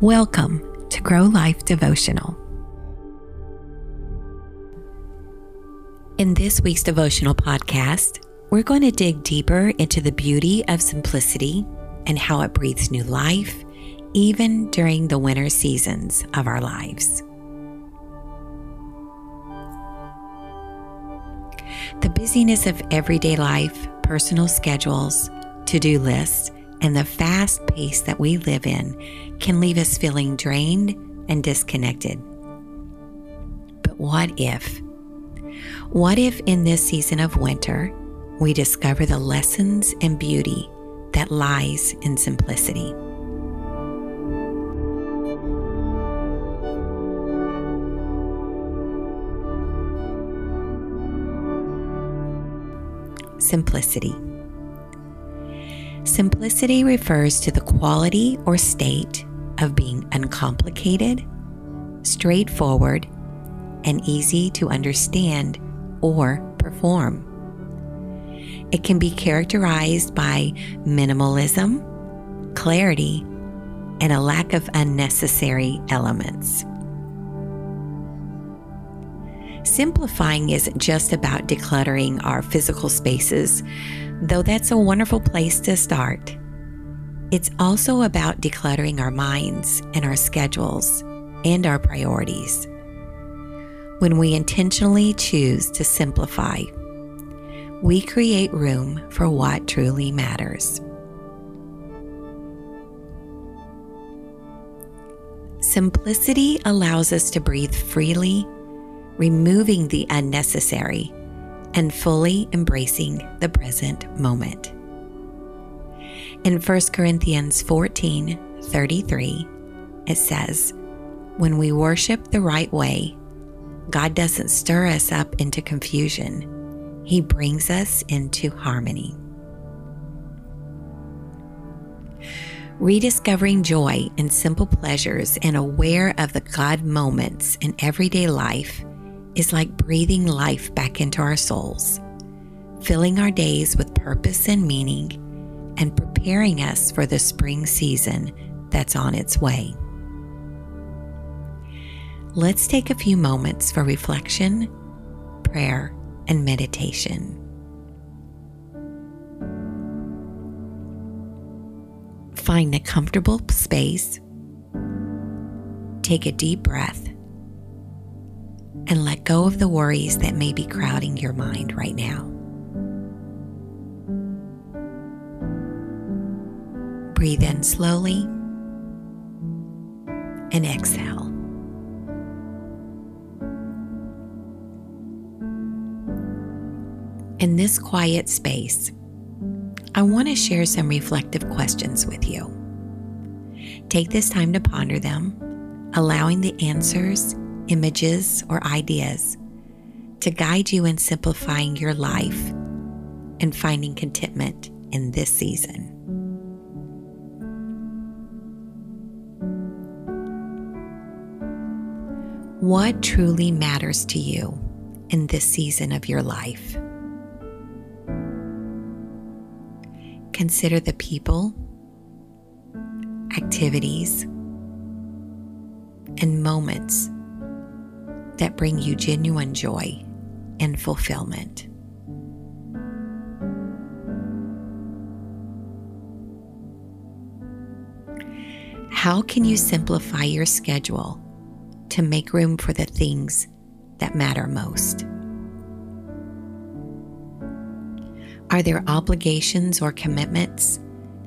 Welcome to Grow Life Devotional. In this week's devotional podcast, we're going to dig deeper into the beauty of simplicity and how it breathes new life, even during the winter seasons of our lives. The busyness of everyday life, personal schedules, to do lists, and the fast pace that we live in can leave us feeling drained and disconnected. But what if? What if in this season of winter, we discover the lessons and beauty that lies in simplicity? Simplicity. Simplicity refers to the quality or state of being uncomplicated, straightforward, and easy to understand or perform. It can be characterized by minimalism, clarity, and a lack of unnecessary elements. Simplifying isn't just about decluttering our physical spaces, though that's a wonderful place to start. It's also about decluttering our minds and our schedules and our priorities. When we intentionally choose to simplify, we create room for what truly matters. Simplicity allows us to breathe freely, removing the unnecessary and fully embracing the present moment. In 1 Corinthians 14 33, it says, When we worship the right way, God doesn't stir us up into confusion, He brings us into harmony. Rediscovering joy in simple pleasures and aware of the God moments in everyday life is like breathing life back into our souls, filling our days with purpose and meaning, and preparing us for the spring season that's on its way. Let's take a few moments for reflection, prayer, and meditation. Find a comfortable space. Take a deep breath and let go of the worries that may be crowding your mind right now. Breathe in slowly and exhale. In this quiet space, I want to share some reflective questions with you. Take this time to ponder them, allowing the answers images, or ideas to guide you in simplifying your life and finding contentment in this season. What truly matters to you in this season of your life? Consider the people, activities, and moments that bring you genuine joy and fulfillment. How can you simplify your schedule to make room for the things that matter most? Are there obligations or commitments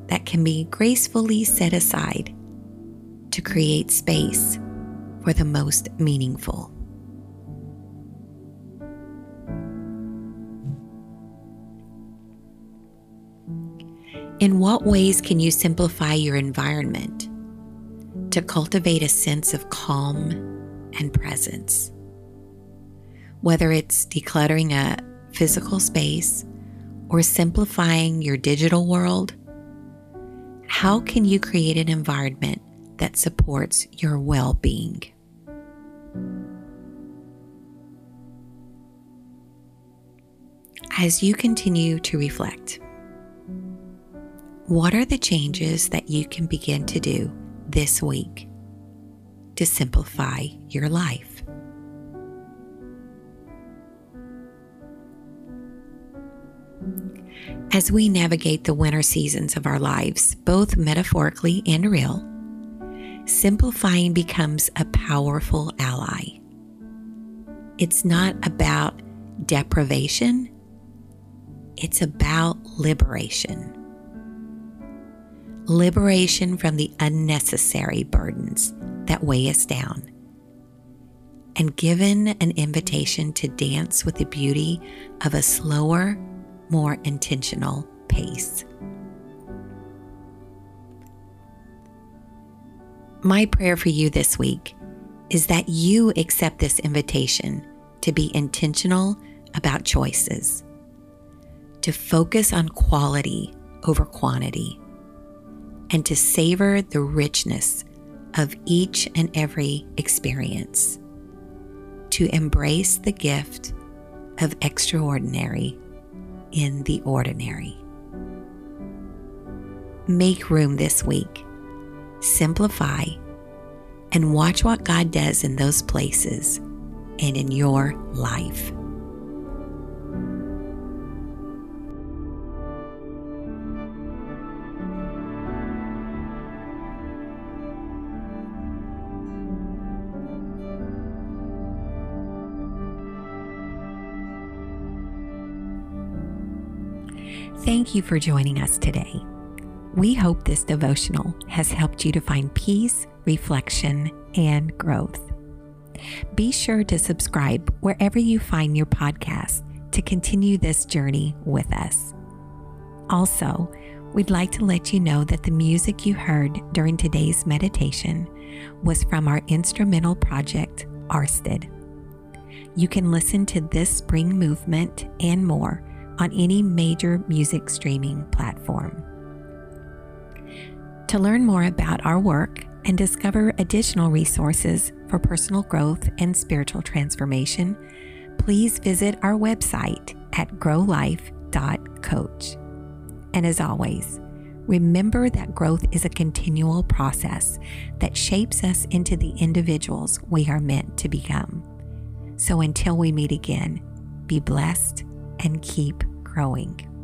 that can be gracefully set aside to create space for the most meaningful? In what ways can you simplify your environment to cultivate a sense of calm and presence? Whether it's decluttering a physical space or simplifying your digital world, how can you create an environment that supports your well being? As you continue to reflect, what are the changes that you can begin to do this week to simplify your life. As we navigate the winter seasons of our lives, both metaphorically and real, simplifying becomes a powerful ally. It's not about deprivation, it's about liberation. Liberation from the unnecessary burdens that weigh us down. And given an invitation to dance with the beauty of a slower, more intentional pace. My prayer for you this week is that you accept this invitation to be intentional about choices, to focus on quality over quantity, and to savor the richness of each and every experience, to embrace the gift of extraordinary in the ordinary. Make room this week, simplify, and watch what God does in those places and in your life. Thank you for joining us today. We hope this devotional has helped you to find peace, reflection, and growth. Be sure to subscribe wherever you find your podcast to continue this journey with us. Also, we'd like to let you know that the music you heard during today's meditation was from our instrumental project, Arsted. You can listen to this spring movement and more on any major music streaming platform. To learn more about our work and discover additional resources for personal growth and spiritual transformation, please visit our website at growlife.coach. And as always, remember that growth is a continual process that shapes us into the individuals we are meant to become. So until we meet again, be blessed and keep growing.